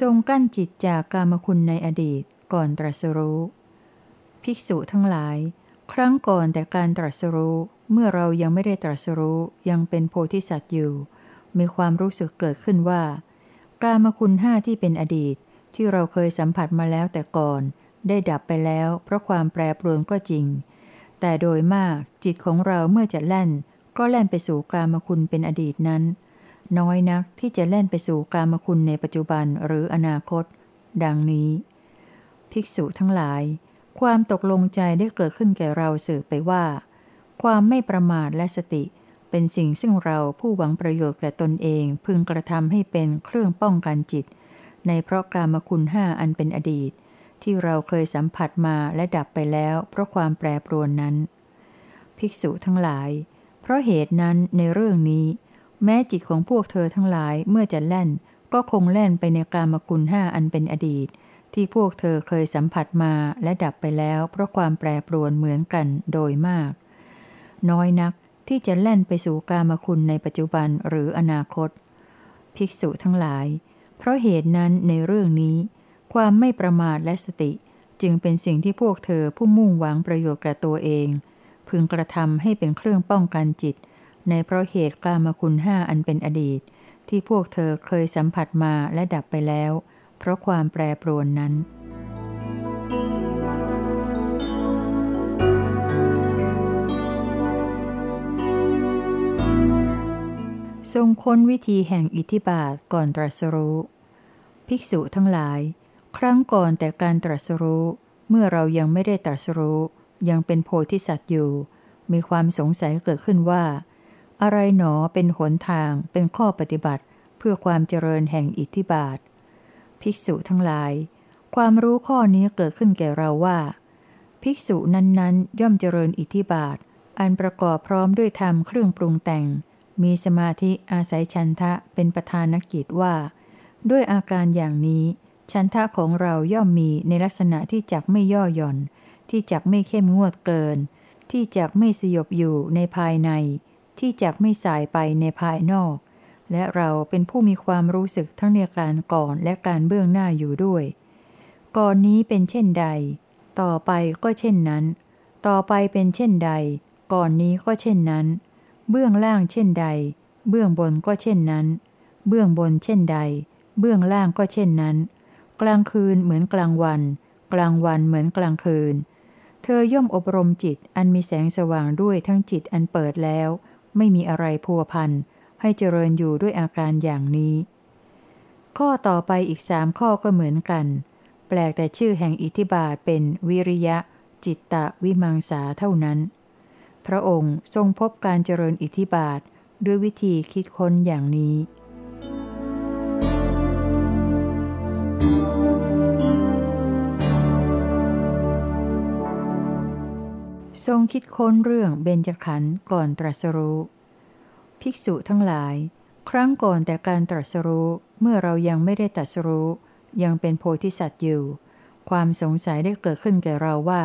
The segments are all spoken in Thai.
ทรงกั้นจิตจากกามคุณในอดีตก่อนตรัสรู้ ภิกษุทั้งหลาย ครั้งก่อนแต่การตรัสรู้ เมื่อเรายังไม่ได้ตรัสรู้ยังเป็นโพธิสัตว์อยู่ มีความรู้สึกเกิดขึ้นว่า กามคุณห้าที่เป็นอดีต ที่เราเคยสัมผัสมาแล้วแต่ก่อน ได้ดับไปแล้ว เพราะความแปรปรวนก็จริง แต่โดยมากจิตของเราเมื่อจะแล่น ก็แล่นไปสู่กามคุณเป็นอดีตนั้น น้อยนักที่จะแล่นไปสู่กามคุณในปัจจุบันหรืออนาคต ดังนี้ ภิกษุทั้งหลาย ความตกลงใจได้เกิดขึ้นแก่เราสืบไปว่า ความไม่ประมาทและสติ เป็นสิ่งซึ่งเราผู้หวังประโยชน์แก่ตนเองพึงกระทำให้เป็นเครื่องป้องกันจิต ในเพราะกามคุณห้าอันเป็นอดีต ที่เราเคยสัมผัสมาและดับไปแล้วเพราะความแปรปรวนนั้น ภิกษุทั้งหลาย เพราะเหตุนั้นในเรื่องนี้ แม้จิตของพวกเธอทั้งหลายเมื่อจะแล่น ก็คงแล่นไปในกามคุณห้าอันเป็นอดีต ที่พวกเธอเคยสัมผัสมาและดับไปแล้วเพราะความแปรปรวนเหมือนกันโดยมาก น้อยนักที่จะแล่นไปสู่กามคุณในปัจจุบันหรืออนาคต ภิกษุทั้งหลาย เพราะเหตุนั้นในเรื่องนี้ ความไม่ประมาทและสติจึงเป็นสิ่งที่พวกเธอผู้มุ่งหวังประโยชน์แก่ตัวเอง พึงกระทำให้เป็นเครื่องป้องกันจิต ในเพราะเหตุกามคุณห้าอันเป็นอดีต ที่พวกเธอเคยสัมผัสมาและดับไปแล้ว เพราะความแปรปรวนนั้นทรงค้นวิธีแห่งอิทธิบาทก่อนตรัสรู้ ภิกษุทั้งหลาย ครั้งก่อนแต่การตรัสรู้ เมื่อเรายังไม่ได้ตรัสรู้ ยังเป็นโพธิสัตว์อยู่ มีความสงสัยเกิดขึ้นว่า อะไรหนอเป็นหนทางเป็นข้อปฏิบัติ เพื่อความเจริญแห่งอิทธิบาท ภิกษุทั้งหลาย ความรู้ข้อนี้เกิดขึ้นแก่เราว่า ภิกษุนั้นๆ ย่อมเจริญอิทธิบาท อันประกอบพร้อมด้วยธรรมเครื่องปรุงแต่ง มีสมาธิอาศัยชันทะเป็นประธานกิจว่า ด้วยอาการอย่างนี้ ชันทะของเราย่อมมีในลักษณะที่จักไม่ย่อหย่อน ที่จักไม่เข้มงวดเกิน ที่จักไม่สยบอยู่ในภายใน ที่จักไม่สายไปในภายนอก และเราเป็นผู้มีความรู้สึกทั้งในการก่อนและการเบื้องหน้าอยู่ด้วย ก่อนนี้เป็นเช่นใด ต่อไปก็เช่นนั้น ต่อไปเป็นเช่นใด ก่อนนี้ก็เช่นนั้น เบื้องล่างเช่นใด เบื้องบนก็เช่นนั้น เบื้องบนเช่นใด เบื้องล่างก็เช่นนั้น กลางคืนเหมือนกลางวัน กลางวันเหมือนกลางคืน เธอย่อมอบรมจิตอันมีแสงสว่างด้วยทั้งจิตอันเปิดแล้ว ไม่มีอะไรพัวพันให้เจริญอยู่ด้วยอาการอย่างนี้ ข้อต่อไปอีกสามข้อก็เหมือนกัน แปลกแต่ชื่อแห่งอิทธิบาทเป็นวิริยะ จิตตะวิมังสาเท่านั้น พระองค์ทรงพบการเจริญอิทธิบาทด้วยวิธีคิดค้นอย่างนี้ ทรงคิดค้นเรื่องเบญจขันธ์ก่อนตรัสรู้ ภิกษุทั้งหลาย ครั้งก่อนแต่การตรัสรู้เมื่อเรายังไม่ได้ตรัสรู้ ยังเป็นโพธิสัตว์อยู่ ความสงสัยได้เกิดขึ้นแก่เราว่า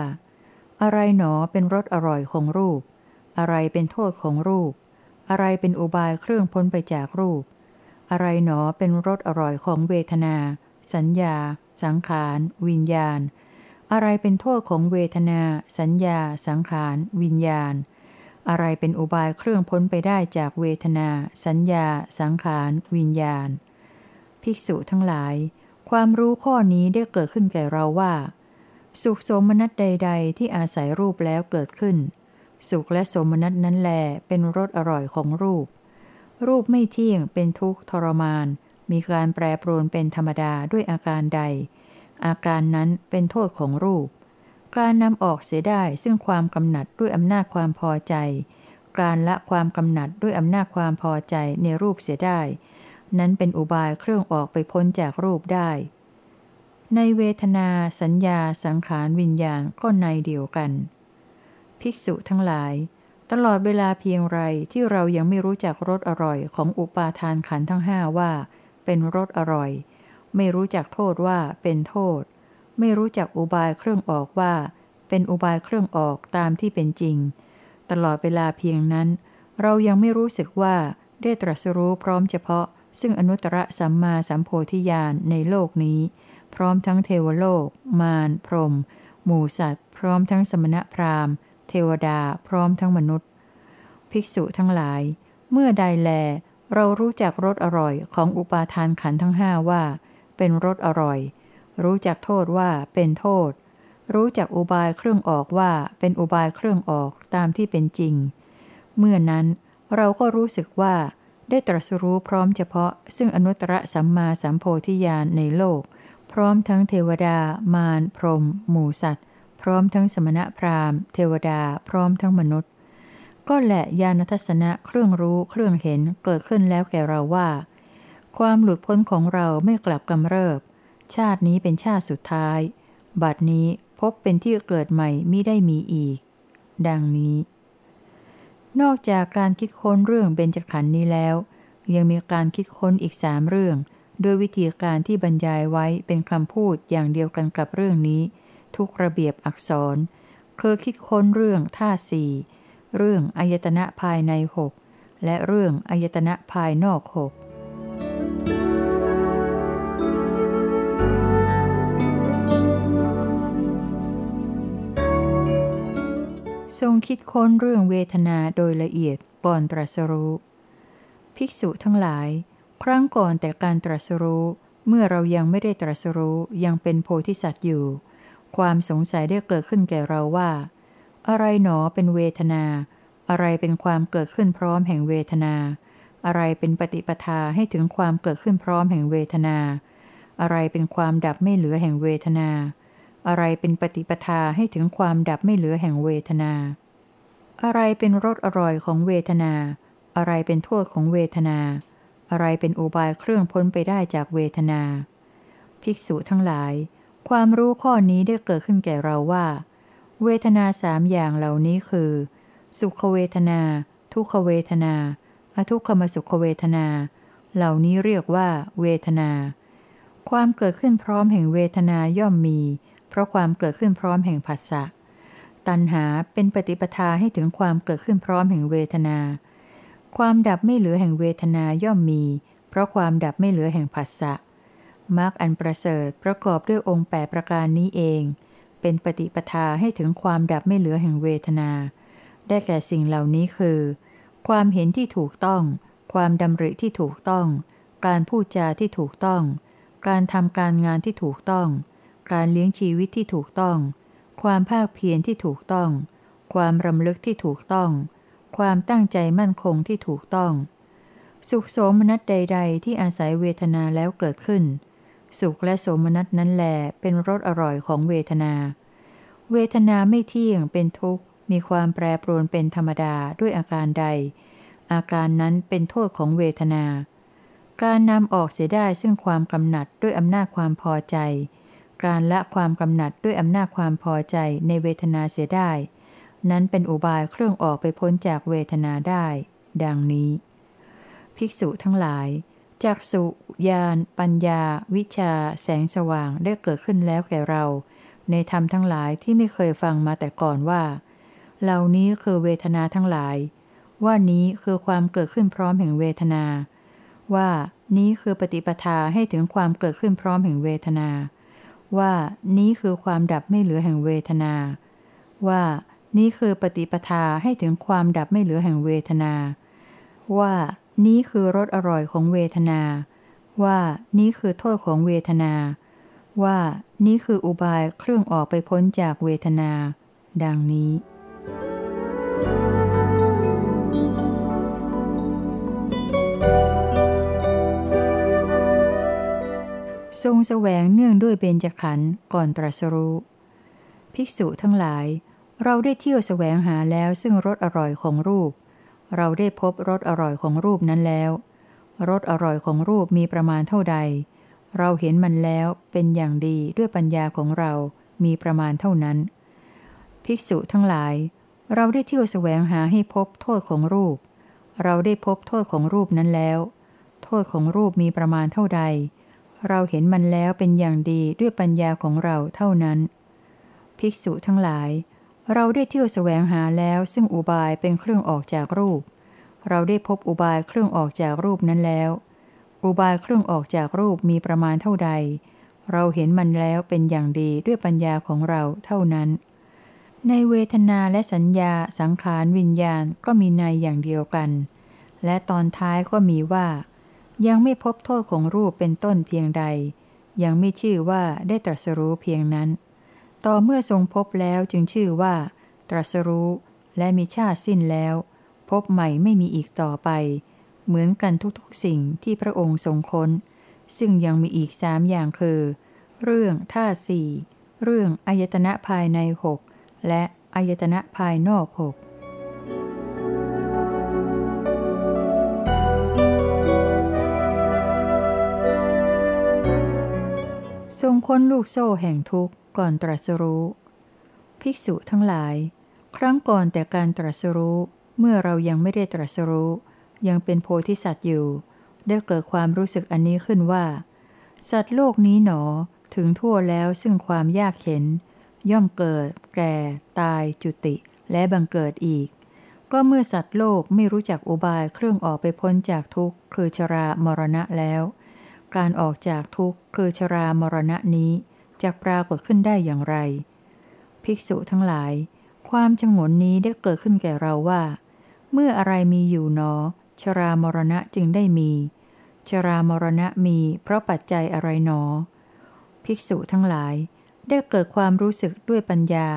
อะไรหนอเป็นรสอร่อยของรูป อะไรเป็นโทษของรูป อะไรเป็นอุบายเครื่องพ้นไปจากรูป อะไรหนอเป็นรสอร่อยของเวทนา สัญญา สังขาร วิญญาณ อะไรเป็นโทษของเวทนา สัญญา สังขาร วิญญาณ อะไรเป็นอุบายเครื่องพ้นไปได้จากเวทนา สัญญา สังขาร วิญญาณ ภิกษุทั้งหลาย ความรู้ข้อนี้ได้เกิดขึ้นแก่เราว่า สุขสมนัตใด ๆ ที่อาศัยรูปแล้วเกิดขึ้น สุขและสมนัตนั้นแลเป็นรสอร่อยของรูป รูปไม่เที่ยงเป็นทุกข์ทรมาน มีการแปรปรวนเป็นธรรมดาด้วยอาการใด อาการนั้นเป็นโทษของรูป การนำออกเสียได้ซึ่งความกำหนัดด้วยอำนาจความพอใจ การละความกำหนัดด้วยอำนาจความพอใจในรูปเสียได้ นั้นเป็นอุบายเครื่องออกไปพ้นจากรูปได้ ในเวทนาสัญญาสังขารวิญญาณก็ในเดียวกัน ภิกษุทั้งหลาย ตลอดเวลาเพียงไรที่เรายังไม่รู้จักรสอร่อยของอุปาทานขันทั้งห้าว่า เป็นรสอร่อย ไม่รู้จักโทษว่าเป็นโทษ ไม่รู้จักอุบายเครื่องออกว่า เป็นอุบายเครื่องออกตามที่เป็นจริง ตลอดเวลาเพียงนั้น เรายังไม่รู้สึกว่าได้ตรัสรู้พร้อมเฉพาะ ซึ่งอนุตตรสัมมาสัมโพธิญาณในโลกนี้ พร้อมทั้งเทวโลก มารพรหมหมู่สัตว์ พร้อมทั้งสมณพราหมณ์ เทวดาพร้อมทั้งมนุษย์ ภิกษุทั้งหลาย เมื่อใดแล เรารู้จักรสอร่อยของอุปาทานขันทั้งห้าว่า เป็นรสอร่อย รู้จักโทษว่าเป็นโทษ รู้จักอุบายเครื่องออกว่าเป็นอุบายเครื่องออกตามที่เป็นจริง เมื่อนั้นเราก็รู้สึกว่า ได้ตรัสรู้พร้อมเฉพาะ ซึ่งอนุตตรสัมมาสัมโพธิญาณในโลก พร้อมทั้งเทวดา มาร พรหมหมูสัตว์ พร้อมทั้งสมณะพราหมณ์ เทวดา พร้อมทั้งมนุษย์ ก็แหละญาณทัศนะเครื่องรู้เครื่องเห็นเกิดขึ้นแล้วแก่เราว่า ความหลุดพ้นของเราไม่กลับกำเริบ ชาตินี้เป็นชาติสุดท้าย บัดนี้พบเป็นที่เกิดใหม่มิได้มีอีก ดังนี้ นอกจากการคิดค้นเรื่องเบญจขันธ์นี้แล้ว ยังมีการคิดค้นอีกสามเรื่องด้วยวิธีการที่บรรยายไว้เป็นคำพูดอย่างเดียวกันกับเรื่องนี้ ทุกระเบียบอักษร คือคิดค้นเรื่องท่าสี่เรื่องอายตนะภายในหกและเรื่องอายตนะภายนอกหก ทรงคิดค้นเรื่องเวทนาโดยละเอียดก่อนตรัสรู้ ภิกษุทั้งหลาย ครั้งก่อนแต่การตรัสรู้ เมื่อเรายังไม่ได้ตรัสรู้ยังเป็นโพธิสัตว์อยู่ ความสงสัยได้เกิดขึ้นแก่เราว่า อะไรหนอเป็นเวทนา อะไรเป็นความเกิดขึ้นพร้อมแห่งเวทนา อะไรเป็นปฏิปทาให้ถึงความเกิดขึ้นพร้อมแห่งเวทนา อะไรเป็นความดับไม่เหลือแห่งเวทนา อะไรเป็นปฏิปทาให้ถึงความดับไม่เหลือแห่งเวทนา อะไรเป็นรสอร่อยของเวทนา อะไรเป็นโทษของเวทนา อะไรเป็นอุบายเครื่องพ้นไปได้จากเวทนา ภิกษุทั้งหลาย ความรู้ข้อนี้ได้เกิดขึ้นแก่เราว่า เวทนาสามอย่างเหล่านี้คือ สุขเวทนา ทุกขเวทนา อทุกขมสุขเวทนา เหล่านี้เรียกว่า เวทนา ความเกิดขึ้นพร้อมแห่งเวทนาย่อมมี เพราะความเกิดขึ้นพร้อมแห่งผัสสะ ตัณหาเป็นปฏิปทาให้ถึงความเกิดขึ้นพร้อมแห่งเวทนา ความดับไม่เหลือแห่งเวทนาย่อมมี เพราะความดับไม่เหลือแห่งผัสสะมรรคอันประเสริฐประกอบด้วยองค์แปประการนี้เอง เป็นปฏิปทาให้ถึงความดับไม่เหลือแห่งเวทนา ได้แก่สิ่งเหล่านี้คือ ความเห็นที่ถูกต้อง ความดำริที่ถูกต้อง การพูดจาที่ถูกต้อง การทำการงานที่ถูกต้อง การเลี้ยงชีวิตที่ถูกต้อง ความภาคเพียรที่ถูกต้อง ความรำลึกที่ถูกต้อง ความตั้งใจมั่นคงที่ถูกต้อง สุขโสมนัสใด ๆ ที่อาศัยเวทนาแล้วเกิดขึ้น สุขและโสมนัสนั้นแหลเป็นรสอร่อยของเวทนา เวทนาไม่เที่ยงเป็นทุกข์ มีความแปรปรวนเป็นธรรมดาด้วยอาการใด อาการนั้นเป็นโทษของเวทนา การนำออกเสียได้ซึ่งความกำหนัดด้วยอำนาจความพอใจ การละความกำหนัดด้วยอำนาจความพอใจในเวทนาเสียได้ นั้นเป็นอุบายเครื่องออกไปพ้นจากเวทนาได้ ดังนี้ ภิกษุทั้งหลาย จากสุญาณปัญญา วิชา แสงสว่างได้เกิดขึ้นแล้วแก่เรา ในธรรมทั้งหลายที่ไม่เคยฟังมาแต่ก่อนว่า เหล่านี้คือเวทนาทั้งหลาย ว่านี้คือความเกิดขึ้นพร้อมแห่งเวทนา ว่านี้คือปฏิปทาให้ถึงความเกิดขึ้นพร้อมแห่งเวทนา ว่านี้คือความดับไม่เหลือแห่งเวทนา ว่านี้คือปฏิปทาให้ถึงความดับไม่เหลือแห่งเวทนา ว่านี้คือรสอร่อยของเวทนา ว่านี้คือโทษของเวทนา ว่านี้คืออุบายเครื่องออกไปพ้นจากเวทนา ดังนี้ ทรงแสวงเนื่องด้วยเบญจขันธ์ก่อนตรัสรู้ ภิกษุทั้งหลาย เราได้เที่ยวแสวงหาแล้วซึ่งรสอร่อยของรูป เราได้พบรสอร่อยของรูปนั้นแล้ว รสอร่อยของรูปมีประมาณเท่าใด เราเห็นมันแล้วเป็นอย่างดีด้วยปัญญาของเรา มีประมาณเท่านั้น ภิกษุทั้งหลาย เราได้เที่ยวแสวงหาให้พบโทษของรูป เราได้พบโทษของรูปนั้นแล้ว โทษของรูปมีประมาณเท่าใด เราเห็นมันแล้วเป็นอย่างดีด้วยปัญญาของเราเท่านั้น ภิกษุทั้งหลาย เราได้เที่ยวแสวงหาแล้วซึ่งอุบายเป็นเครื่องออกจากรูป เราได้พบอุบายเครื่องออกจากรูปนั้นแล้ว อุบายเครื่องออกจากรูปมีประมาณเท่าใด เราเห็นมันแล้วเป็นอย่างดีด้วยปัญญาของเราเท่านั้น ในเวทนาและสัญญาสังขารวิญญาณก็มีในอย่างเดียวกัน และตอนท้ายก็มีว่า ยังไม่พบโทษของรูปเป็นต้นเพียงใด ยังไม่ชื่อว่าได้ตรัสรู้เพียงนั้น ต่อเมื่อทรงพบแล้วจึงชื่อว่า ตรัสรู้และมีชาติสิ้นแล้ว พบใหม่ไม่มีอีกต่อไป เหมือนกันทุกๆสิ่งที่พระองค์ทรงค้น ซึ่งยังมีอีกสามอย่างคือ เรื่องท่าสี่เรื่องอายตนะภายในหกและอายตนะภายนอกหก ทรงค้นลูกโซ่แห่งทุกข์ก่อนตรัสรู้ ภิกษุทั้งหลาย ครั้งก่อนแต่การตรัสรู้ เมื่อเรายังไม่ได้ตรัสรู้ ยังเป็นโพธิสัตว์อยู่ ได้เกิดความรู้สึกอันนี้ขึ้นว่า สัตว์โลกนี้หนอถึงทั่วแล้วซึ่งความยากเข็น ย่อมเกิด แก่ ตาย จุติ และบังเกิดอีก ก็เมื่อสัตว์โลกไม่รู้จักอุบายเครื่องออกไปพ้นจากทุกข์คือชรามรณะแล้ว การออกจากทุกข์คือชรามรณะนี้จะปรากฏขึ้นได้อย่างไร ภิกษุทั้งหลาย ความชงนนี้ได้เกิดขึ้นแก่เราว่า เมื่ออะไรมีอยู่หนอ ชรามรณะจึงได้มี ชรามรณะมีเพราะปัจจัยอะไรหนอ ภิกษุทั้งหลาย ได้เกิดความรู้สึกด้วยปัญญา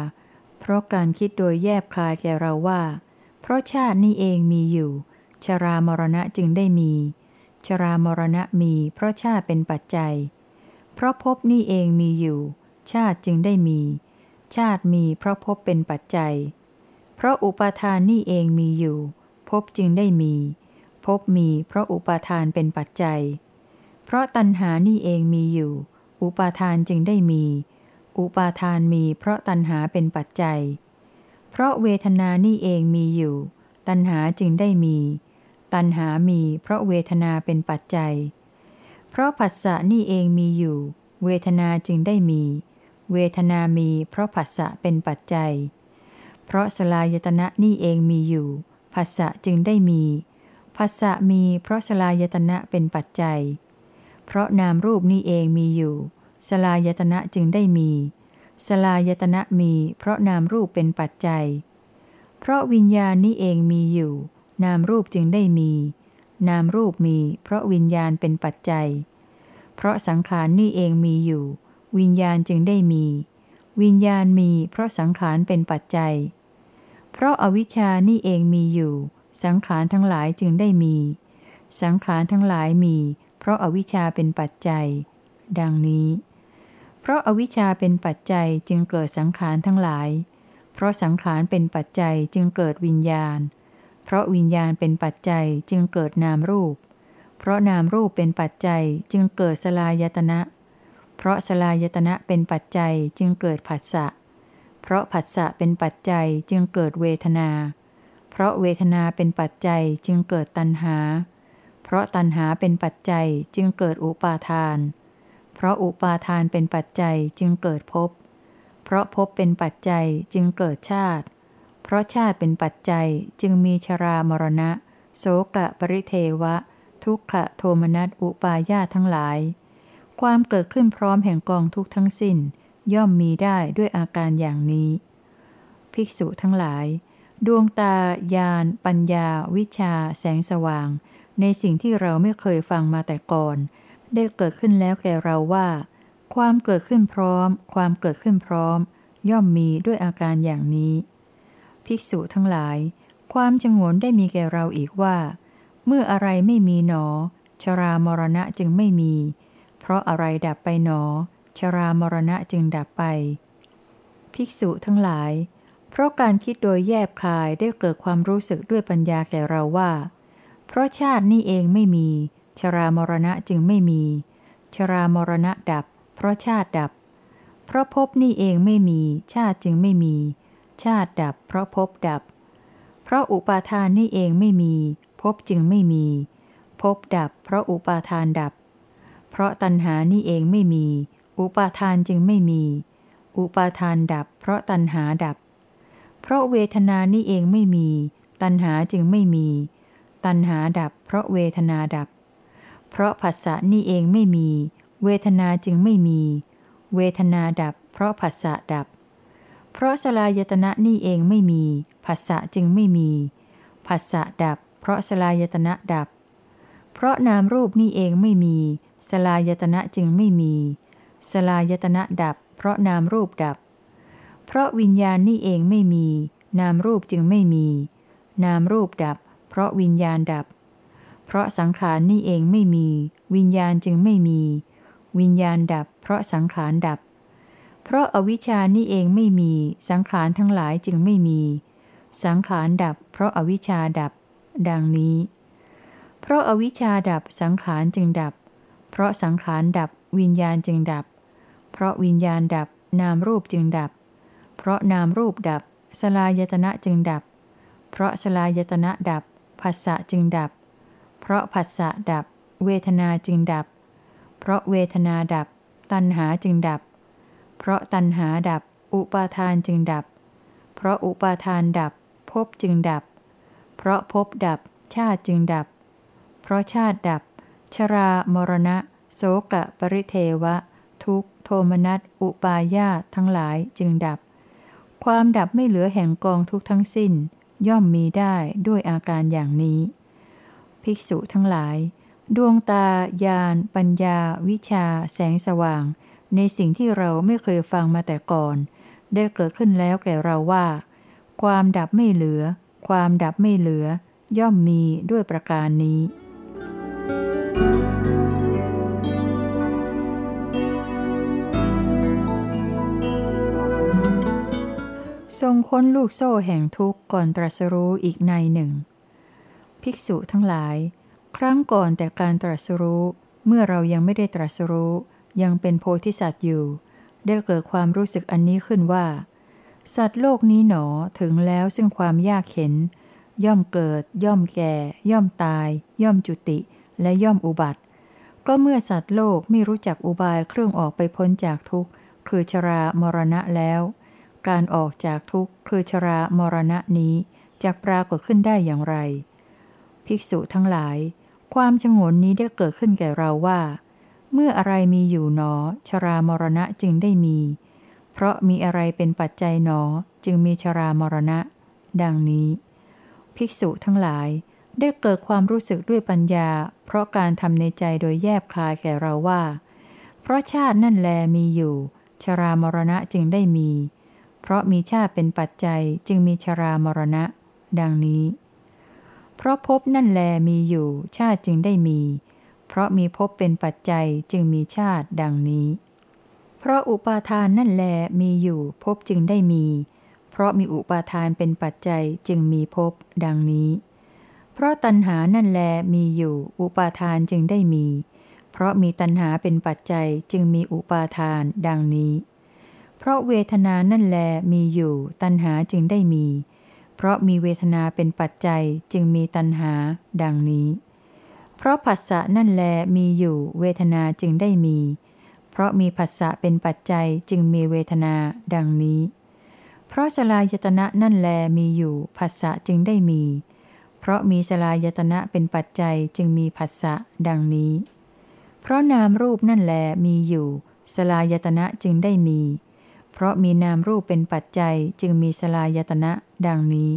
เพราะการคิดโดยแยบคายแก่เราว่า เพราะชาตินี้เองมีอยู่ ชรามรณะจึงได้มี ชรามรณะมีเพราะชาติเป็นปัจจัย เพราะภพนี้เองมีอยู่ ชาติจึงได้มี ชาติมีเพราะภพเป็นปัจจัย เพราะอุปาทานนี่เองมีอยู่ภพจึงได้มีภพมีเพราะอุปาทานเป็นปัจจัย เพราะตัณหานี่เองมีอยู่ อุปาทานจึงได้มี อุปาทานมีเพราะตัณหาเป็นปัจจัย เพราะเวทนานี่เองมีอยู่ ตัณหาจึงได้มี ตัณหามีเพราะเวทนาเป็นปัจจัย เพราะผัสสะนี่เองมีอยู่ เวทนาจึงได้มี เวทนามีเพราะผัสสะเป็นปัจจัย เพราะสลายตนะนี่เองมีอยู่ผัสสะจึงได้มีภาษะมีเพราะสลายตนะเป็นปัจจัย เพราะนามรูปนี้เองมีอยู่ สลายตนะจึงได้มี สลายตนะมีเพราะนามรูปเป็นปัจจัย เพราะวิญญาณนี้เองมีอยู่ นามรูปจึงได้มี นามรูปมี เพราะวิญญาณเป็นปัจจัย เพราะสังขารนี่เองมีอยู่ วิญญาณจึงได้มี วิญญาณมี เพราะสังขารเป็นปัจจัย เพราะอวิชชานี่เองมีอยู่ สังขารทั้งหลายจึงได้มี สังขารทั้งหลายมี เพราะอาวิชชาเป็นปัจจัย ดังนี้ เพราะอาวิชชาเป็นปัจจัยจึงเกิดสังขารทั้งหลาย เพราะสังขารเป็นปัจจัยจึงเกิดวิญญาณ เพราะวิญญาณเป็นปัจจัยจึงเกิดนามรูป เพราะนามรูปเป็นปัจจัยจึงเกิดสลายตนะ เพราะสลายตนะเป็นปัจจัยจึงเกิดผัสสะ เพราะผัสสะเป็นปัจจัยจึงเกิดเวทนา เพราะเวทนาเป็นปัจจัยจึงเกิดตัณหา เพราะตัณหาเป็นปัจจัยจึงเกิดอุปาทาน เพราะอุปาทานเป็นปัจจัยจึงเกิดภพ เพราะภพเป็นปัจจัยจึงเกิดชาติ เพราะชาติเป็นปัจจัยจึงมีชรามรณะ โสกะปริเทวะ ทุกขะโทมนัสอุปาญาทั้งหลาย ความเกิดขึ้นพร้อมแห่งกองทุกทั้งสิ้น ย่อมมีได้ด้วยอาการอย่างนี้ ภิกษุทั้งหลาย ดวงตา ญาณ ปัญญา วิชา แสงสว่าง ในสิ่งที่เราไม่เคยฟังมาแต่ก่อน ได้เกิดขึ้นแล้วแก่เราว่า ความเกิดขึ้นพร้อม ความเกิดขึ้นพร้อม ย่อมมีด้วยอาการอย่างนี้ ภิกษุทั้งหลาย ความจงนได้มีแก่เราอีกว่า เมื่ออะไรไม่มีหนอ ชรามรณะจึงไม่มี เพราะอะไรดับไปหนอ ชรามรณะจึงดับไป ภิกษุทั้งหลาย เพราะการคิดโดยแยบคายได้เกิดความรู้สึกด้วยปัญญาแก่เราว่า เพราะชาตินี่เองไม่มี ชรามรณะจึงไม่มี ชรามรณะดับ เพราะชาติดับ เพราะภพนี่เองไม่มี ชาติจึงไม่มี ชาติดับ เพราะภพดับ เพราะอุปาทานนี่เองไม่มีภพจึงไม่มีภพดับ เพราะอุปาทานดับ เพราะตัณหานี่เองไม่มี อุปาทานจึงไม่มี อุปาทานดับ เพราะตัณหาดับ เพราะเวทนานี่เองไม่มี ตัณหาจึงไม่มี ตัณหาดับ เพราะเวทนาดับ เพเพราะผัสสะนี่เองไม่มี เวทนาจึงไม่มี เวทนาดับ เพราะผัสสะดับ เพราะสลายตนะนี่เองไม่มีผัสสะจึงไม่มีผัสสะดับ เพราะสลายตนะดับ เพราะนามรูปนี่เองไม่มี สลายตนะจึงไม่มี สลายตนะดับ เพราะนามรูปดับ เพราะวิญญาณนี่เองไม่มี นามรูปจึงไม่มี นามรูปดับ เพราะวิญญาณดับ เพราะสังขารนี่เองไม่มี วิญญาณจึงไม่มี วิญญาณดับ เพราะสังขารดับ เพราะอาวิชานี่เองไม่มี สังขารทั้งหลายจึงไม่มี สังขารดับ เพราะอาวิชาดับ ดังนี้ เพราะอาวิชชาดับสังขารจึงดับ เพราะสังขารดับวิญญาณจึงดับ เพราะวิญญาณดับนามรูปจึงดับ เพราะนามรูปดับ สลายตนะจึงดับ เพราะสลายตนะดับผัสสะจึงดับ เพราะผัสสะดับ เวทนาจึงดับ เพราะเวทนาดับ ตัณหาจึงดับ เพราะตัณหาดับ อุปาทานจึงดับ เพราะอุปาทานดับภพจึงดับ เพราะภพดับ ชาติจึงดับ เพราะชาติดับ ชรามรณะ โสกะปริเทวะ ทุกโทมนัสอุปาญาทั้งหลายจึงดับ ความดับไม่เหลือแห่งกองทุกทั้งสิ้น ย่อมมีได้ด้วยอาการอย่างนี้ ภิกษุทั้งหลาย ดวงตา ญาณ ปัญญา วิชา แสงสว่าง ในสิ่งที่เราไม่เคยฟังมาแต่ก่อน ได้เกิดขึ้นแล้วแก่เราว่า ความดับไม่เหลือ ความดับไม่เหลือ ย่อมมีด้วยประการนี้ทรงค้นลูกโซ่แห่งทุกข์ก่อนตรัสรู้อีกในหนึ่ง ภิกษุทั้งหลาย ครั้งก่อนแต่การตรัสรู้ เมื่อเรายังไม่ได้ตรัสรู้ ยังเป็นโพธิสัตว์อยู่ ได้เกิดความรู้สึกอันนี้ขึ้นว่า สัตว์โลกนี้หนอถึงแล้วซึ่งความยากเข็น ย่อมเกิด ย่อมแก่ ย่อมตาย ย่อมจุติ และย่อมอุบัติ ก็เมื่อสัตว์โลกไม่รู้จักอุบายเครื่องออกไปพ้นจากทุกข์ คือชรามรณะแล้ว การออกจากทุกข์คือชรามรณะนี้จะปรากฏขึ้นได้อย่างไร ภิกษุทั้งหลาย ความชงนนี้ได้เกิดขึ้นแก่เราว่า เมื่ออะไรมีอยู่หนอ ชรามรณะจึงได้มี เพราะมีอะไรเป็นปัจจัยหนอ จึงมีชรามรณะ ดังนี้ ภิกษุทั้งหลายได้เกิดความรู้สึกด้วยปัญญา เพราะการทำในใจโดยแยบคายแก่เราว่า เพราะชาตินั่นแลมีอยู่ ชรามรณะจึงได้มี เพราะมีชาติเป็นปัจจัยจึงมีชรามรณะ ดังนี้ เพราะพบนั่นแลมีอยู่ ชาติจึงได้มี เพราะมีพบเป็นปัจจัยจึงมีชาติดังนี้ เพราะอุปาทานนั่นแลมีอยู่พบจึงได้มี เพราะมีอุปาทานเป็นปัจจัยจึงมีพบดังนี้ เพราะตัณหานั่นแลมีอยู่ อุปาทานจึงได้มี เพราะมีตัณหาเป็นปัจจัยจึงมีอุปาทานดังนี้ เพราะเวทนานั่นแลมีอยู่ ตัณหาจึงได้มี เพราะมีเวทนาเป็นปัจจัยจึงมีตัณหา ดังนี้ เพราะผัสสะนั่นแลมีอยู่เวทนาจึงได้มี เพราะมีผัสสะเป็นปัจจัยจึงมีเวทนาดังนี้ เพราะสลายตนะนั่นแลมีอยู่ผัสสะจึงได้มี เพราะมีสลายตนะเป็นปัจจัยจึงมีผัสสะดังนี้ เพราะนามรูปนั่นแลมีอยู่ สลายตนะจึงได้มี เพราะมีนามรูปเป็นปัจจัยจึงมีสลายตนะดังนี้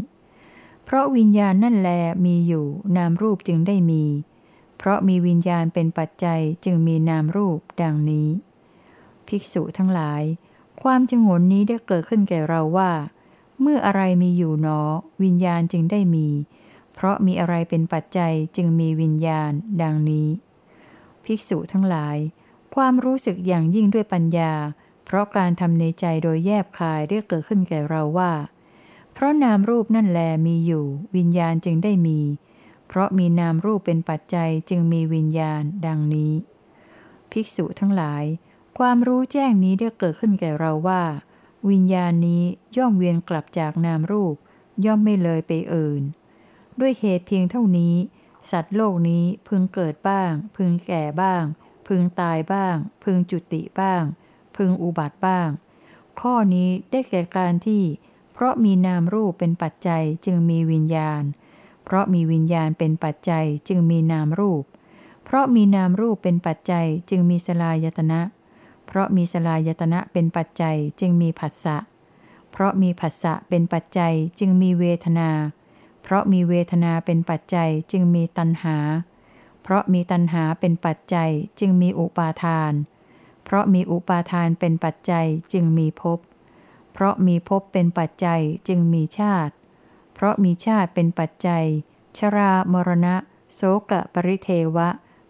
เพราะวิญญาณนั่นแลมีอยู่ นามรูปจึงได้มี เพราะมีวิญญาณเป็นปัจจัยจึงมีนามรูปดังนี้ ภิกษุทั้งหลาย ความจงนนี้ได้เกิดขึ้นแก่เราว่า เมื่ออะไรมีอยู่หนอ วิญญาณจึงได้มี เพราะมีอะไรเป็นปัจจัยจึงมีวิญญาณ ดังนี้ ภิกษุทั้งหลาย ความรู้สึกอย่างยิ่งด้วยปัญญา เพราะการทำในใจโดยแยบคายได้เกิดขึ้นแก่เราว่า เพราะนามรูปนั่นแลมีอยู่ วิญญาณจึงได้มี เพราะมีนามรูปเป็นปัจจัยจึงมีวิญญาณ ดังนี้ ภิกษุทั้งหลาย ความรู้แจ้งนี้ได้เกิดขึ้นแก่เราว่า วิญญาณนี้ย่อมเวียนกลับจากนามรูป ย่อมไม่เลยไปอื่น ด้วยเหตุเพียงเท่านี้ สัตว์โลกนี้พึงเกิดบ้าง พึงแก่บ้าง พึงตายบ้าง พึงจุติบ้าง พึงอุบัติบ้าง ข้อนี้ได้แก่การที่ เพราะมีนามรูปเป็นปัจจัยจึงมีวิญญาณ เพราะมีวิญญาณเป็นปัจจัยจึงมีนามรูป เพราะมีนามรูปเป็นปัจจัยจึงมีสลายตนะ เพราะมีสลายตนะเป็นปัจจัยจึงมีผัสสะ เพราะมีผัสสะเป็นปัจจัยจึงมีเวทนา เพราะมีเวทนาเป็นปัจจัยจึงมีตัณหา เพราะมีตัณหาเป็นปัจจัยจึงมีอุปาทาน เพราะมีอุปาทานเป็นปัจจัยจึงมีภพ เพราะมีภพเป็นปัจจัยจึงมีชาติ ราะมีชาติเป็นปัจจัย ชรามรณะ โสกะปริเทวะ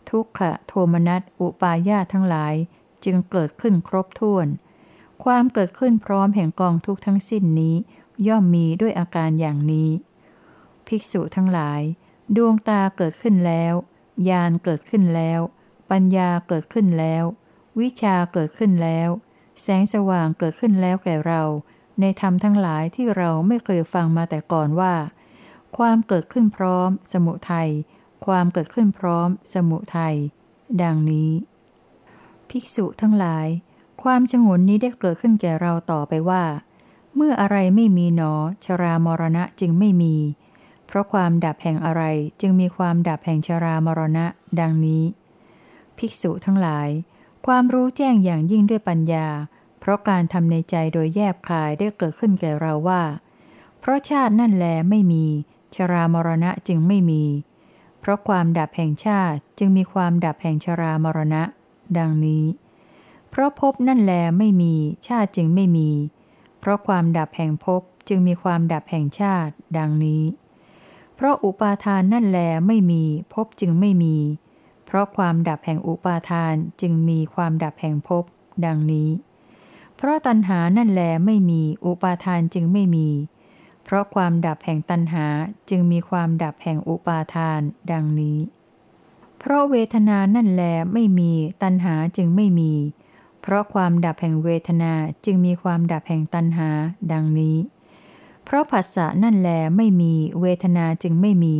ทุกขะโทมนัสอุปาญาทั้งหลาย จึงเกิดขึ้นครบถ้วน ความเกิดขึ้นพร้อมแห่งกองทุกทั้งสิ้นนี้ ย่อมมีด้วยอาการอย่างนี้ ภิกษุทั้งหลาย ดวงตาเกิดขึ้นแล้วญาณเกิดขึ้นแล้ว ปัญญาเกิดขึ้นแล้ว วิชาเกิดขึ้นแล้ว แสงสว่างเกิดขึ้นแล้วแก่เรา ในธรรมทั้งหลายที่เราไม่เคยฟังมาแต่ก่อนว่า ความเกิดขึ้นพร้อม สมุทัยความเกิดขึ้นพร้อม สมุทัยดังนี้ ภิกษุทั้งหลาย ความชงนนี้ได้เกิดขึ้นแก่เราต่อไปว่า เมื่ออะไรไม่มีหนอ ชรามรณะจึงไม่มี เพราะความดับแห่งอะไรจึงมีความดับแห่งชรามรณะ ดังนี้ ภิกษุทั้งหลาย ความรู้แจ้งอย่างยิ่งด้วยปัญญา เพราะการทำในใจโดยแยบคายได้เกิดขึ้นแก่เราว่า เพราะชาตินั่นแลไม่มี ชรามรณะจึงไม่มี เพราะความดับแห่งชาติจึงมีความดับแห่งชรามรณะ ดังนี้ เพราะภพนั่นแลไม่มีชาติจึงไม่มี เพราะความดับแห่งภพจึงมีความดับแห่งชาติ ดังนี้ เพราะอุปาทานนั่นแลไม่มีภพจึงไม่มี เพราะความดับแห่งอุปาทานจึงมีความดับแห่งภพดังนี้ เพราะตัณหานั่นแลไม่มีอุปาทานจึงไม่มี เพราะความดับแห่งตัณหาจึงมีความดับแห่งอุปาทาน ดังนี้ เพราะเวทนานั่นแลไม่มีตัณหาจึงไม่มี เพราะความดับแห่งเวทนาจึงมีความดับแห่งตัณหา ดังนี้ เพราะผัสสะนั่นแลไม่มีเวทนาจึงไม่มี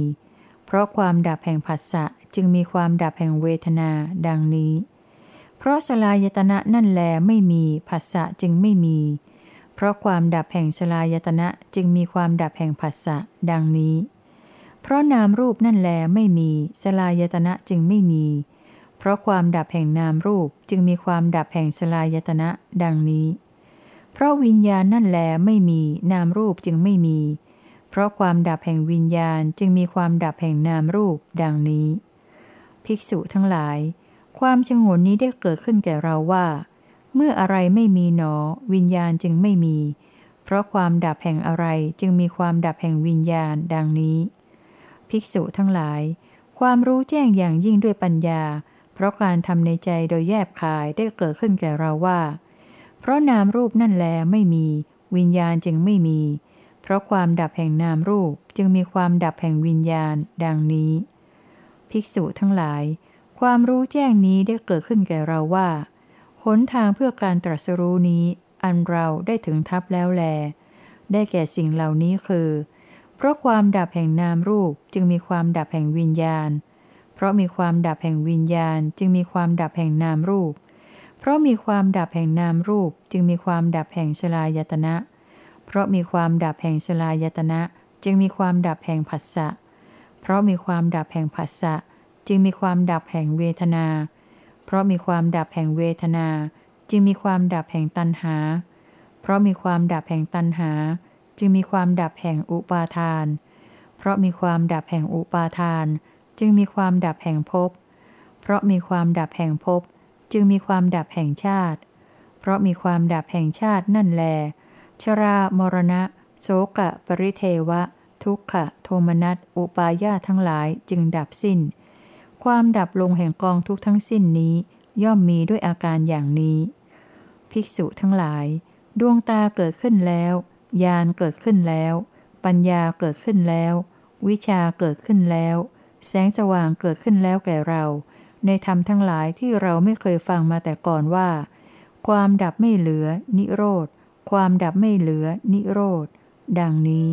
เพราะความดับแห่งผัสสะจึงมีความดับแห่งเวทนา ดังนี้ เพราะสลายตนะนั่นแลไม่มีผัสสะจึงไม่มี เพราะความดับแห่งสลายตนะจึงมีความดับแห่งผัสสะดังนี้ เพราะนามรูปนั่นแลไม่มีสลายตนะจึงไม่มี เพราะความดับแห่งนามรูปจึงมีความดับแห่งสลายตนะดังนี้ เพราะวิญญาณนั่นแลไม่มีนามรูปจึงไม่มี เพราะความดับแห่งวิญญาณจึงมีความดับแห่งนามรูปดังนี้ ภิกษุทั้งหลาย ความชงนนี้ได้เกิดขึ้นแก่เราว่า เมื่ออะไรไม่มีหนอ วิญญาณจึงไม่มี เพราะความดับแห่งอะไรจึงมีความดับแห่งวิญญาณดังนี้ ภิกษุทั้งหลาย ความรู้แจ้งอย่างยิ่งด้วยปัญญา เพราะการทำในใจโดยแยบคายได้เกิดขึ้นแก่เราว่า เพราะนามรูปนั่นแลไม่มี วิญญาณจึงไม่มี เพราะความดับแห่งนามรูปจึงมีความดับแห่งวิญญาณ ดังนี้ ภิกษุทั้งหลาย ความรู้แจ้งนี้ได้เกิดขึ้นแก่เราว่า หนทางเพื่อการตรัสรู้นี้ อันเราได้ถึงทับแล้วแล ได้แก่สิ่งเหล่านี้คือ เพราะความดับแห่งนามรูปจึงมีความดับแห่งวิญญาณ เพราะมีความดับแห่งวิญญาณ จึงมีความดับแห่งนามรูป เพราะมีความดับแห่งนามรูป จึงมีความดับแห่งสลายตนะ เพราะมีความดับแห่งสลายตนะ จึงมีความดับแห่งผัสสะ เพราะมีความดับแห่งผัสสะ จึงมีความดับแห่งเวทนา เพราะมีความดับแห่งเวทนา จึงมีความดับแห่งตัณหา เพราะมีความดับแห่งตัณหา จึงมีความดับแห่งอุปาทาน เพราะมีความดับแห่งอุปาทาน จึงมีความดับแห่งภพ เพราะมีความดับแห่งภพ จึงมีความดับแห่งชาติ เพราะมีความดับแห่งชาตินั่นแล ชรามรณะ โสกะ ปริเทวะ ทุกขะ โทมนัส อุปาญาทั้งหลายจึงดับสิ้น ความดับลงแห่งกองทุกทั้งสิ้นนี้ ย่อมมีด้วยอาการอย่างนี้ ภิกษุทั้งหลาย ดวงตาเกิดขึ้นแล้วญาณเกิดขึ้นแล้ว ปัญญาเกิดขึ้นแล้ว วิชาเกิดขึ้นแล้ว แสงสว่างเกิดขึ้นแล้วแก่เรา ในธรรมทั้งหลายที่เราไม่เคยฟังมาแต่ก่อนว่า ความดับไม่เหลือ นิโรธ ความดับไม่เหลือ นิโรธ ดังนี้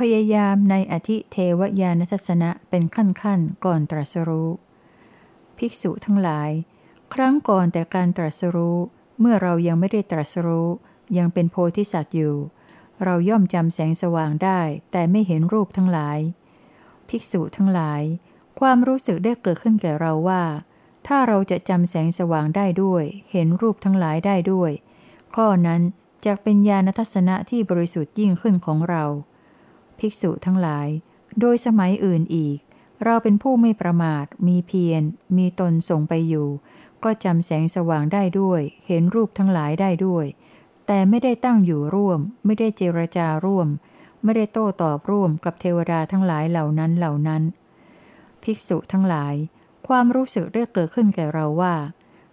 พยายามในอธิเทวยานทัศนะเป็นขั้นขั้นก่อนตรัสรู้ ภิกษุทั้งหลาย ครั้งก่อนแต่การตรัสรู้ เมื่อเรายังไม่ได้ตรัสรู้ ยังเป็นโพธิสัตว์อยู่ เราย่อมจำแสงสว่างได้ แต่ไม่เห็นรูปทั้งหลาย ภิกษุทั้งหลาย ความรู้สึกได้เกิดขึ้นแก่เราว่า ถ้าเราจะจำแสงสว่างได้ด้วย เห็นรูปทั้งหลายได้ด้วย ข้อนั้นจะเป็นญาณทัศนะที่บริสุทธิ์ยิ่งขึ้นของเรา ภิกษุทั้งหลาย โดยสมัยอื่นอีก เราเป็นผู้ไม่ประมาท มีเพียร มีตนส่งไปอยู่ ก็จำแสงสว่างได้ด้วย เห็นรูปทั้งหลายได้ด้วย แต่ไม่ได้ตั้งอยู่ร่วม ไม่ได้เจรจาร่วม ไม่ได้โต้ตอบร่วมกับเทวดาทั้งหลายเหล่านั้นเหล่านั้น ภิกษุทั้งหลาย ความรู้สึกได้เกิดขึ้นแก่เราว่า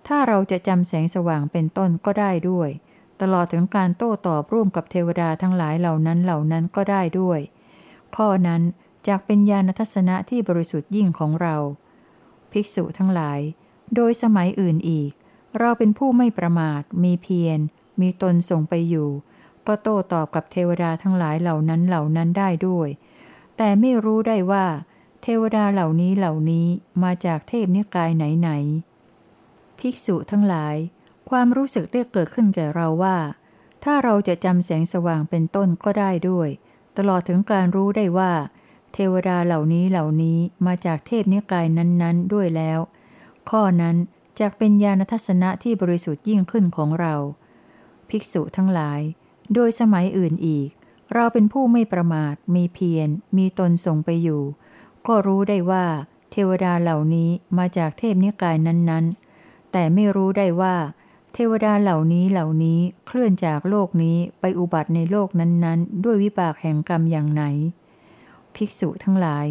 ถ้าเราจะจำแสงสว่างเป็นต้นก็ได้ด้วย ตลอดถึงการโต้ตอบร่วมกับเทวดาทั้งหลายเหล่านั้นเหล่านั้นก็ได้ด้วย ข้อนั้นจากเป็นญาณทัศนะที่บริสุทธิ์ยิ่งของเรา ภิกษุทั้งหลาย โดยสมัยอื่นอีก เราเป็นผู้ไม่ประมาท มีเพียร มีตนส่งไปอยู่ ก็โต้ตอบกับเทวดาทั้งหลายเหล่านั้นเหล่านั้นได้ด้วย แต่ไม่รู้ได้ว่า เทวดาเหล่านี้เหล่านี้มาจากเทพนิกายไหนไหน ภิกษุทั้งหลาย ความรู้สึกได้เกิดขึ้นแก่เราว่า ถ้าเราจะจำแสงสว่างเป็นต้นก็ได้ด้วย ตลอดถึงการรู้ได้ว่า เทวดาเหล่านี้เหล่านี้มาจากเทพนิกายนั้นๆ ด้วยแล้ว ข้อนั้นจะเป็นญาณทัศนะที่บริสุทธิ์ยิ่งขึ้นของเรา ภิกษุทั้งหลาย โดยสมัยอื่นอีก เราเป็นผู้ไม่ประมาท มีเพียร มีตนส่งไปอยู่ ก็รู้ได้ว่า เทวดาเหล่านี้มาจากเทพนิกายนั้นๆ แต่ไม่รู้ได้ว่า เทวดาเหล่านี้เหล่านี้เคลื่อนจากโลกนี้ไปอุบัติในโลกนั้นๆ ด้วยวิบากแห่งกรรมอย่างไหน ภิกษุทั้งหลาย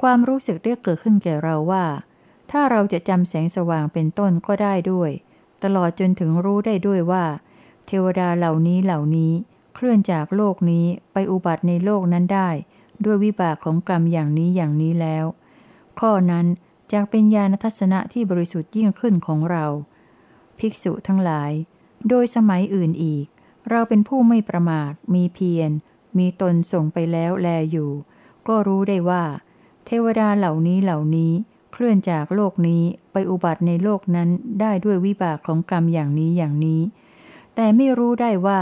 ความรู้สึกได้เกิดขึ้นแก่เราว่า ถ้าเราจะจำแสงสว่างเป็นต้นก็ได้ด้วย ตลอดจนถึงรู้ได้ด้วยว่า เทวดาเหล่านี้เหล่านี้ เคลื่อนจากโลกนี้ไปอุบัติในโลกนั้นได้ ด้วยวิบากของกรรมอย่างนี้อย่างนี้แล้ว ข้อนั้นจะเป็นญาณทัศนะที่บริสุทธิ์ยิ่งขึ้นของเรา ภิกษุทั้งหลาย โดยสมัยอื่นอีก เราเป็นผู้ไม่ประมาท มีเพียร มีตนส่งไปแล้วแลอยู่ ก็รู้ได้ว่า เทวดาเหล่านี้เหล่านี้ เคลื่อนจากโลกนี้ไปอุบัติในโลกนั้นได้ด้วยวิบากของกรรมอย่างนี้อย่างนี้ แต่ไม่รู้ได้ว่า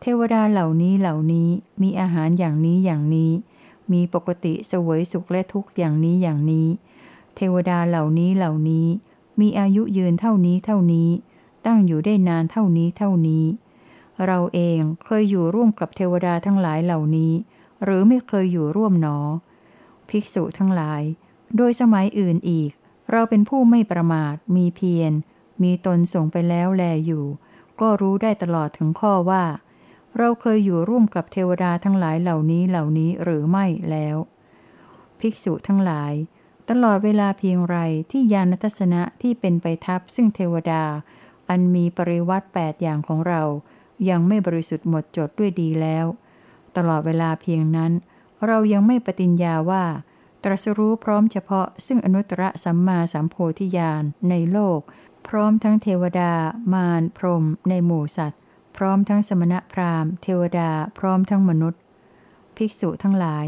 เทวดาเหล่านี้เหล่านี้มีอาหารอย่างนี้อย่างนี้ มีปกติสวยสุขและทุกข์อย่างนี้อย่างนี้ เทวดาเหล่านี้เหล่านี้มีอายุยืนเท่านี้เท่านี้ ตั้งอยู่ได้นานเท่านี้เท่านี้ เราเองเคยอยู่ร่วมกับเทวดาทั้งหลายเหล่านี้ หรือไม่เคยอยู่ร่วมหนอ ภิกษุทั้งหลาย โดยสมัยอื่นอีก เราเป็นผู้ไม่ประมาท มีเพียร มีตนส่งไปแล้วแลอยู่ ก็รู้ได้ตลอดถึงข้อว่า เราเคยอยู่ร่วมกับเทวดาทั้งหลายเหล่านี้เหล่านี้หรือไม่แล้ว ภิกษุทั้งหลายตลอดเวลาเพียงไรที่ยานทัศนะที่เป็นไปทับซึ่งเทวดา อันมีปริวัติแปดอย่างของเรา ยังไม่บริสุทธิ์หมดจดด้วยดีแล้ว ตลอดเวลาเพียงนั้น เรายังไม่ปฏิญญาว่า ตรัสรู้พร้อมเฉพาะ ซึ่งอนุตตรสัมมาสัมโพธิญาณในโลก พร้อมทั้งเทวดา มารพรหมในหมู่สัตว์ พร้อมทั้งสมณพราหมณ์ เทวดา พร้อมทั้งมนุษย์ ภิกษุทั้งหลาย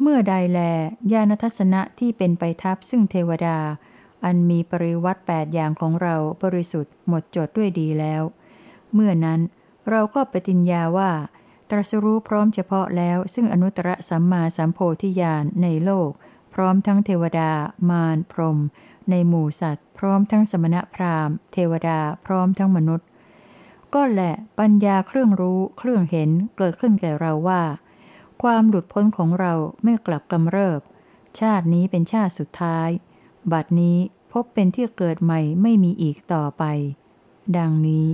เมื่อใดแล ญาณทัศนะที่เป็นไปทับซึ่งเทวดา อันมีปริวัติแปดอย่างของเราบริสุทธิ์หมดจดด้วยดีแล้ว เมื่อนั้นเราก็ปฏิญญาว่า ตรัสรู้พร้อมเฉพาะแล้ว ซึ่งอนุตตรสัมมาสัมโพธิญาณในโลก พร้อมทั้งเทวดา มาร พรหมในหมู่สัตว์ พร้อมทั้งสมณพราหมณ์ เทวดาพร้อมทั้งมนุษย์ ก็แหละปัญญาเครื่องรู้เครื่องเห็นเกิดขึ้นแก่เราว่า ความหลุดพ้นของเราไม่กลับกำเริบ ชาตินี้เป็นชาติสุดท้าย บัดนี้พบเป็นที่เกิดใหม่ไม่มีอีกต่อไป ดังนี้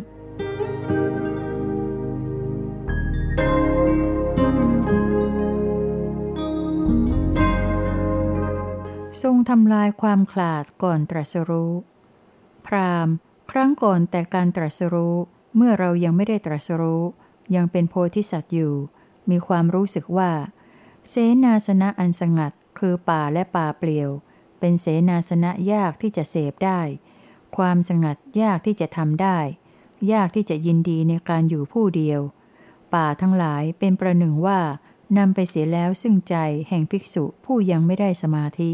ทรงทำลายความขลาดก่อนตรัสรู้ พรามครั้งก่อนแต่การตรัสรู้เมื่อเรายังไม่ได้ตรัสรู้ ยังเป็นโพธิสัตว์อยู่ มีความรู้สึกว่า เสนาสนะอันสงัดคือป่าและป่าเปลี่ยว เป็นเสนาสนะยากที่จะเสพได้ ความสงัดยากที่จะทำได้ ยากที่จะยินดีในการอยู่ผู้เดียว ป่าทั้งหลายเป็นประหนึ่งว่านำไปเสียแล้วซึ่งใจแห่งภิกษุผู้ยังไม่ได้สมาธิ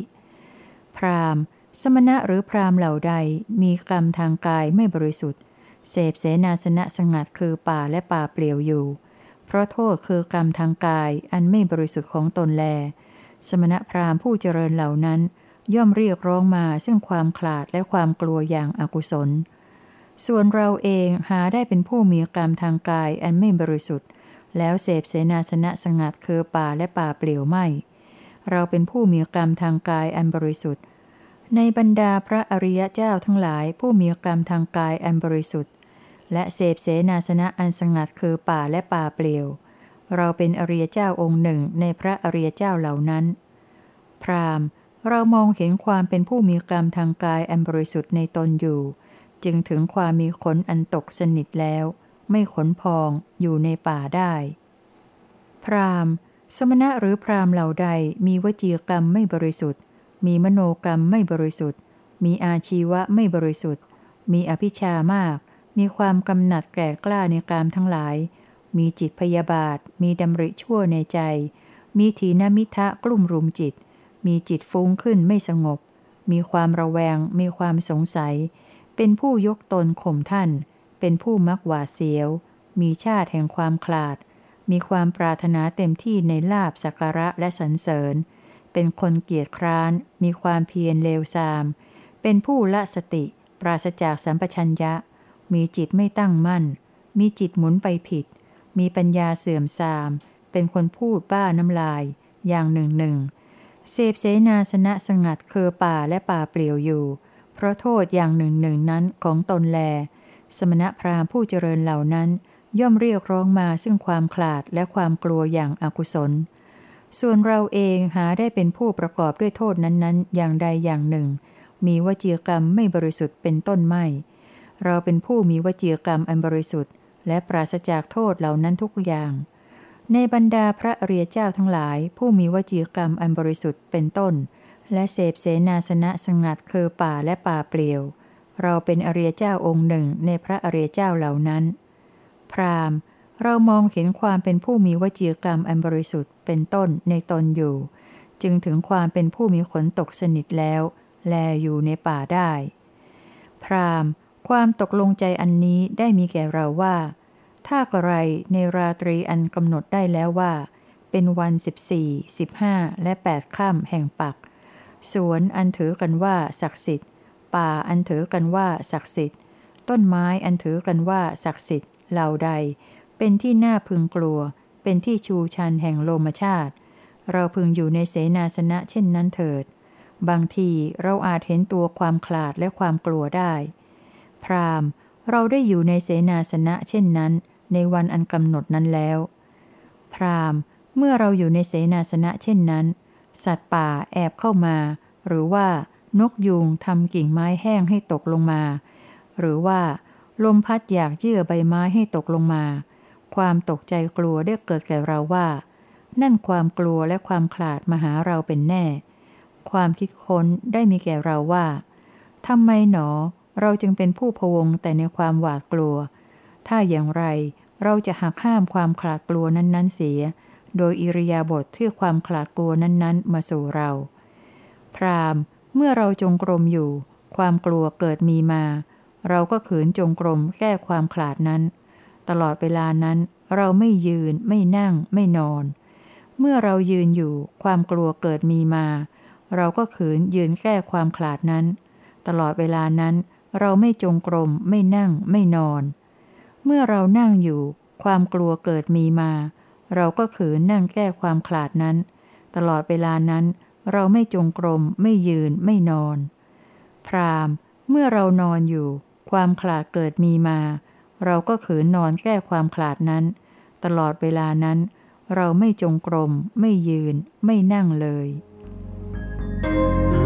พรามสมณะหรือพรามเหล่าใดมีกรรมทางกายไม่บริสุทธิ์ เสพเสนาสนะสงัดคือป่าและป่าเปลี่ยวอยู่ เพราะโทษคือกรรมทางกายอันไม่บริสุทธิ์ของตนแล สมณะพราหมณ์ผู้เจริญเหล่านั้น ย่อมเรียกร้องมาซึ่งความขลาดและความกลัวอย่างอากุศล ส่วนเราเองหาได้เป็นผู้มีกรรมทางกายอันไม่บริสุทธิ์ แล้วเสพเสนาสนะสงัดคือป่าและป่าเปลี่ยวไม่ เราเป็นผู้มีกรรมทางกายอันบริสุทธิ์ ในบรรดาพระอริยเจ้าทั้งหลายผู้มีกรรมทางกายอันบริสุทธิ์ และเสพเสนาสนะอันสงัดคือป่าและป่าเปลี่ยว เราเป็นอริยเจ้าองค์หนึ่งในพระอริยเจ้าเหล่านั้น พราม เรามองเห็นความเป็นผู้มีกรรมทางกายอันบริสุทธิ์ในตนอยู่ จึงถึงความมีขนอันตกสนิทแล้ว ไม่ขนพองอยู่ในป่าได้ พรามสมณะหรือพรามเหล่าใดมีวจีกรรมไม่บริสุทธิ์ มีมโนกรรมไม่บริสุทธิ์ มีอาชีวะไม่บริสุทธิ์ มีอภิชามาก มีความกำหนัดแก่กล้าในกามทั้งหลาย มีจิตพยาบาท มีดำริชั่วในใจ มีทีนมิทะกลุ่มรุมจิต มีจิตฟุ้งขึ้นไม่สงบ มีความระแวง มีความสงสัย เป็นผู้ยกตนข่มท่าน เป็นผู้มักหวาดเสียว มีชาติแห่งความคลาด มีความปรารถนาเต็มที่ในลาบสักการะและสรรเสริญ เป็นคนเกียจคร้าน มีความเพียรเลวทราม เป็นผู้ละสติ ปราศจากสัมปชัญญะ มีจิตไม่ตั้งมั่น มีจิตหมุนไปผิด มีปัญญาเสื่อมทราม เป็นคนพูดบ้าน้ำลาย อย่างหนึ่งหนึ่ง เสพเสนาสนะสงัดเคอป่าและป่าเปลี่ยวอยู่ เพราะโทษอย่างหนึ่งหนึ่งนั้นของตนแล สมณพราหมณ์ผู้เจริญเหล่านั้น ย่อมเรียกร้องมาซึ่งความขลาดและความกลัวอย่างอากุศล ส่วนเราเองหาได้เป็นผู้ประกอบด้วยโทษนั้นๆ อย่างใดอย่างหนึ่ง มีวจีกรรมไม่บริสุทธิ์เป็นต้นไม่ เราเป็นผู้มีวจีกรรมอันบริสุทธิ์ และปราศจากโทษเหล่านั้นทุกอย่าง ในบรรดาพระอริยเจ้าทั้งหลาย ผู้มีวจีกรรมอันบริสุทธิ์เป็นต้น และเสพเสนาสนะสงัดคือป่าและป่าเปลี่ยว เราเป็นอริยเจ้าองค์หนึ่งในพระอริยเจ้าเหล่านั้น พราหม์เรามองเห็นความเป็นผู้มีวจีกรรมอันบริสุทธิ์เป็นต้นในตนอยู่ จึงถึงความเป็นผู้มีขนตกสนิทแล้ว แลอยู่ในป่าได้ พราหม์ความตกลงใจอันนี้ได้มีแก่เราว่า ถ้ากระไรในราตรีอันกำหนดได้แล้วว่า เป็นวันสิบสี่สิบห้าและแปดค่ำแห่งปัก สวนอันถือกันว่าศักดิ์สิทธิ์ ป่าอันถือกันว่าศักดิ์สิทธิ์ ต้นไม้อันถือกันว่าศักดิ์สิทธิ์เหล่าใด เป็นที่น่าพึงกลัว เป็นที่ชูชันแห่งโลมชาติ เราพึงอยู่ในเสนาสนะเช่นนั้นเถิด บางทีเราอาจเห็นตัวความขลาดและความกลัวได้ พราหม์เราได้อยู่ในเสนาสนะเช่นนั้น ในวันอันกำหนดนั้นแล้ว พราหมณ์เมื่อเราอยู่ในเสนาสนะเช่นนั้น สัตว์ป่าแอบเข้ามา หรือว่านกยูงทำกิ่งไม้แห้งให้ตกลงมา หรือว่าลมพัดอยากเยื่อใบไม้ให้ตกลงมา ความตกใจกลัวได้เกิดแก่เราว่า นั่นความกลัวและความขลาดมาหาเราเป็นแน่ ความคิดค้นได้มีแก่เราว่าทำไมหนอ เราจึงเป็นผู้พวงแต่ในความหวาดกลัว ถ้าอย่างไรเราจะหักห้ามความขลาดกลัวนั้นๆเสีย โดยอิริยาบถที่ความขลาดกลัวนั้นๆ มาสู่เรา พรามเมื่อเราจงกรมอยู่ ความกลัวเกิดมีมา เราก็ขืนจงกรมแก้ความขลาดนั้น ตลอดเวลานั้นเราไม่ยืนไม่นั่งไม่นอน เมื่อเรายืนอยู่ ความกลัวเกิดมีมา เราก็ขืนยืนแก้ความขลาดนั้น ตลอดเวลานั้น เราไม่จงกรมไม่นั่งไม่นอน เมื่อเรานั่งอยู่ ความกลัวเกิดมีมา เราก็ขืนนั่งแก้ความขลาดนั้น ตลอดเวลานั้น เราไม่จงกรม ไม่ยืนไม่นอน พรามเมื่อเรานอนอยู่ ความขลาดเกิดมีมา เราก็ขืนนอนแก้ความขลาดนั้น ตลอดเวลานั้น เราไม่จงกรม ไม่ยืน ไม่นั่งเลย Thank you.